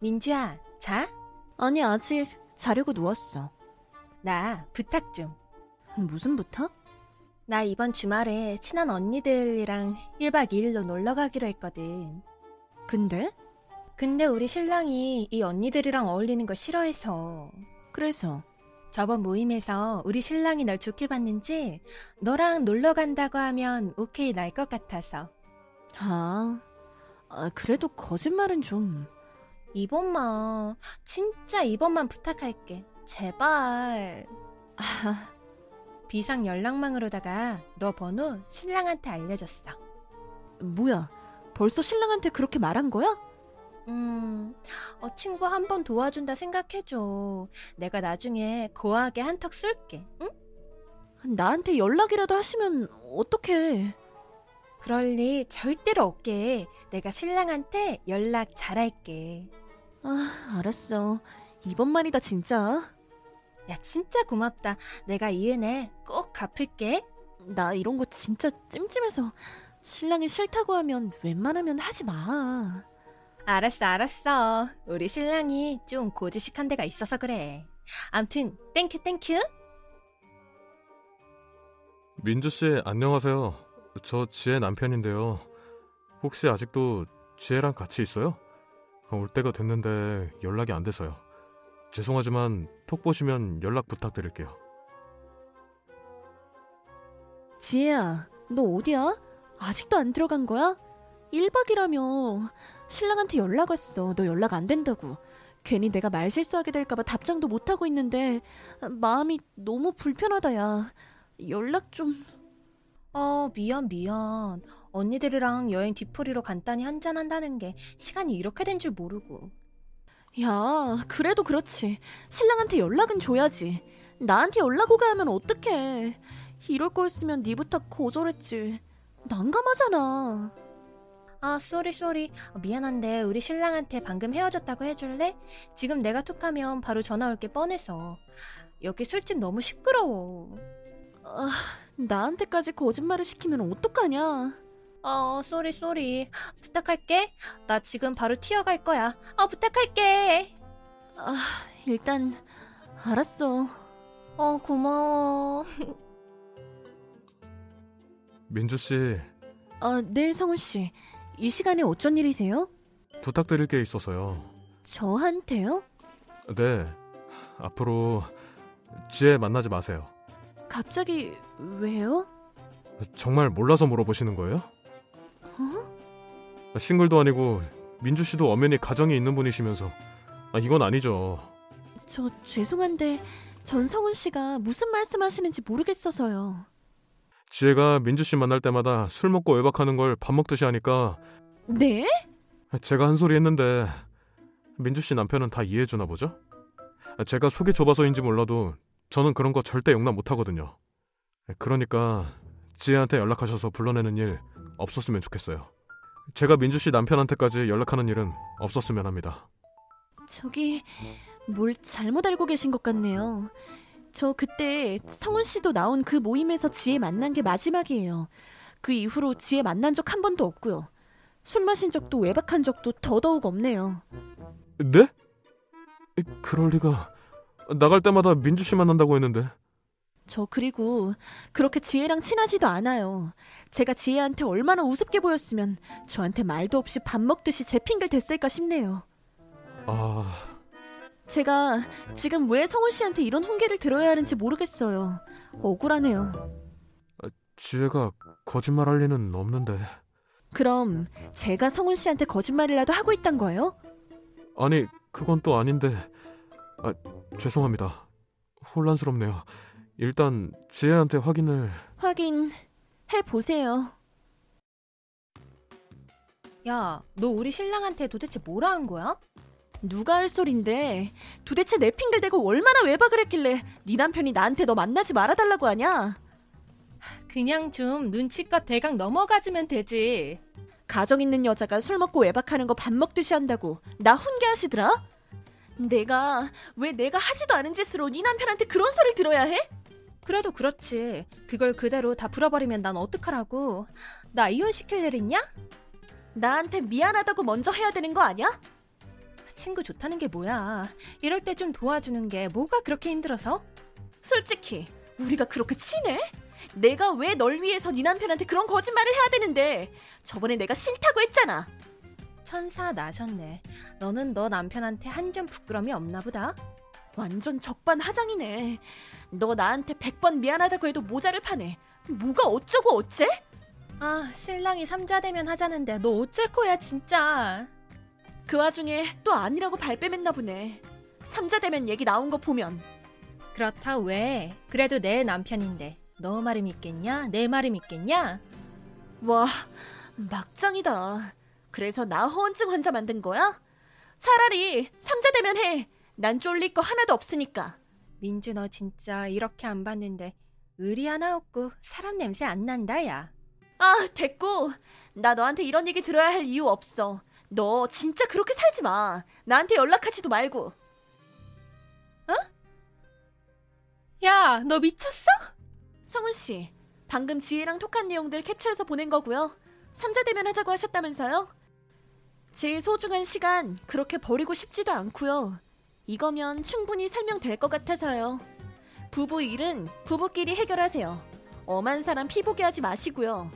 민주야, 자? 아니, 아직 자려고 누웠어. 나 부탁 좀. 무슨 부탁? 나 이번 주말에 친한 언니들이랑 1박 2일로 놀러 가기로 했거든. 근데? 근데 우리 신랑이 이 언니들이랑 어울리는 거 싫어해서. 그래서 저번 모임에서 우리 신랑이 널 좋게 봤는지 너랑 놀러 간다고 하면 오케이 날 것 같아서. 아, 아, 그래도 거짓말은 좀. 이번만, 진짜 이번만 부탁할게. 제발. 아, 비상 연락망으로다가 너 번호 신랑한테 알려줬어. 뭐야? 벌써 신랑한테 그렇게 말한 거야? 음, 어, 친구 한 번 도와준다 생각해줘. 내가 나중에 고하게 한턱 쏠게, 응? 나한테 연락이라도 하시면 어떡해. 그럴 일 절대로 없게. 내가 신랑한테 연락 잘할게. 아, 알았어. 이번만이다, 진짜. 야, 진짜 고맙다. 내가 이 은혜 꼭 갚을게. 나 이런 거 진짜 찜찜해서 신랑이 싫다고 하면 웬만하면 하지 마. 알았어, 알았어. 우리 신랑이 좀 고지식한 데가 있어서 그래. 암튼, thank you, thank you. 민주 씨 안녕하세요. 저 지혜 남편인데요. 혹시 아직도 지혜랑 같이 있어요? 올 때가 됐는데 연락이 안 돼서요. 죄송하지만 톡 보시면 연락 부탁드릴게요. 지혜야, 너 어디야? 아직도 안 들어간 거야? 1박이라며. 신랑한테 연락 왔어. 너 연락 안 된다고. 괜히 내가 말 실수하게 될까봐 답장도 못하고 있는데, 마음이 너무 불편하다, 야. 연락 좀. 어, 미안, 미안. 언니들이랑 여행 뒤풀이로 간단히 한잔한다는 게 시간이 이렇게 된 줄 모르고. 야, 그래도 그렇지. 신랑한테 연락은 줘야지. 나한테 연락 오게 하면 어떡해. 이럴 거였으면 네 부탁 거절했지. 난감하잖아. 아, sorry, sorry. 어, 미안한데 우리 신랑한테 방금 헤어졌다고 해줄래? 지금 내가 톡하면 바로 전화 올 게 뻔해서. 여기 술집 너무 시끄러워. 아, 나한테까지 거짓말을 시키면 어떡하냐. 어, sorry, sorry. 부탁할게. 나 지금 바로 튀어갈 거야. 어, 부탁할게. 아, 일단 알았어. 어, 고마워. 민주 씨 아, 네, 성훈 씨. 이 시간에 어쩐 일이세요? 부탁드릴 게 있어서요. 저한테요? 네. 앞으로 지혜 만나지 마세요. 갑자기 왜요? 정말 몰라서 물어보시는 거예요? 어? 싱글도 아니고 민주 씨도 엄연히 가정이 있는 분이시면서 아, 이건 아니죠. 저 죄송한데 전성훈 씨가 무슨 말씀하시는지 모르겠어서요. 지혜가 민주 씨 만날 때마다 술 먹고 외박하는 걸 밥 먹듯이 하니까 네? 제가 한 소리 했는데 민주 씨 남편은 다 이해해 주나 보죠? 제가 속이 좁아서인지 몰라도 저는 그런 거 절대 용납 못 하거든요. 그러니까 지혜한테 연락하셔서 불러내는 일 없었으면 좋겠어요. 제가 민주 씨 남편한테까지 연락하는 일은 없었으면 합니다. 저기 뭘 잘못 알고 계신 것 같네요. 저 그때 성훈 씨도 나온 그 모임에서 지혜 만난 게 마지막이에요. 그 이후로 지혜 만난 적 한 번도 없고요. 술 마신 적도 외박한 적도 더더욱 없네요. 네? 그럴 리가. 나갈 때마다 민주 씨 만난다고 했는데. 저 그리고 그렇게 지혜랑 친하지도 않아요. 제가 지혜한테 얼마나 우습게 보였으면 저한테 말도 없이 밥 먹듯이 제 핑계를 댔을까 싶네요. 아, 제가 지금 왜 성훈 씨한테 이런 훈계를 들어야 하는지 모르겠어요. 억울하네요. 지혜가 거짓말할 리는 없는데. 그럼 제가 성훈 씨한테 거짓말이라도 하고 있단 거예요? 아니, 그건 또 아닌데. 아, 죄송합니다. 혼란스럽네요. 일단 지혜한테 확인을. 확인 해 보세요. 야, 너 우리 신랑한테 도대체 뭐라 한 거야? 누가 할 소린데 도대체 내 핑계를 대고 얼마나 외박을 했길래 네 남편이 나한테 너 만나지 말아달라고 하냐? 그냥 좀 눈치껏 대강 넘어가주면 되지. 가정 있는 여자가 술 먹고 외박하는 거 밥 먹듯이 한다고 나 훈계하시더라? 내가 왜 내가 하지도 않은 짓으로 네 남편한테 그런 소리를 들어야 해? 그래도 그렇지. 그걸 그대로 다 풀어버리면 난 어떡하라고. 나 이혼시킬 일 있냐? 나한테 미안하다고 먼저 해야 되는 거 아니야? 친구 좋다는 게 뭐야. 이럴 때 좀 도와주는 게 뭐가 그렇게 힘들어서? 솔직히 우리가 그렇게 친해? 내가 왜 널 위해서 네 남편한테 그런 거짓말을 해야 되는데 저번에 내가 싫다고 했잖아 천사 나셨네. 너는 너 남편한테 한 점 부끄럼이 없나 보다. 완전 적반하장이네 너 나한테 100번 미안하다고 해도 모자를 파네 뭐가 어쩌고 어째? 아, 신랑이 삼자대면 하자는데 너 어쩔 거야, 진짜. 그 와중에 또 아니라고 발뺌했나 보네 삼자대면 얘기 나온 거 보면 그렇다 왜? 그래도 내 남편인데 너 말이 믿겠냐? 내 말이 믿겠냐? 와 막장이다 그래서 나 허언증 환자 만든 거야? 차라리 삼자대면 해 난 쫄릴 거 하나도 없으니까 민주 너 진짜 이렇게 안 봤는데 의리 하나 없고 사람 냄새 안 난다 야. 아, 됐고. 나 너한테 이런 얘기 들어야 할 이유 없어. 너 진짜 그렇게 살지 마. 나한테 연락하지도 말고. 야, 너 미쳤어? 성훈 씨, 방금 지혜랑 톡한 내용들 캡처해서 보낸 거고요. 삼자 대면 하자고 하셨다면서요? 제 소중한 시간 그렇게 버리고 싶지도 않고요. 이거면 충분히 설명될 것 같아서요. 부부 일은 부부끼리 해결하세요. 엄한 사람 피보게 하지 마시고요.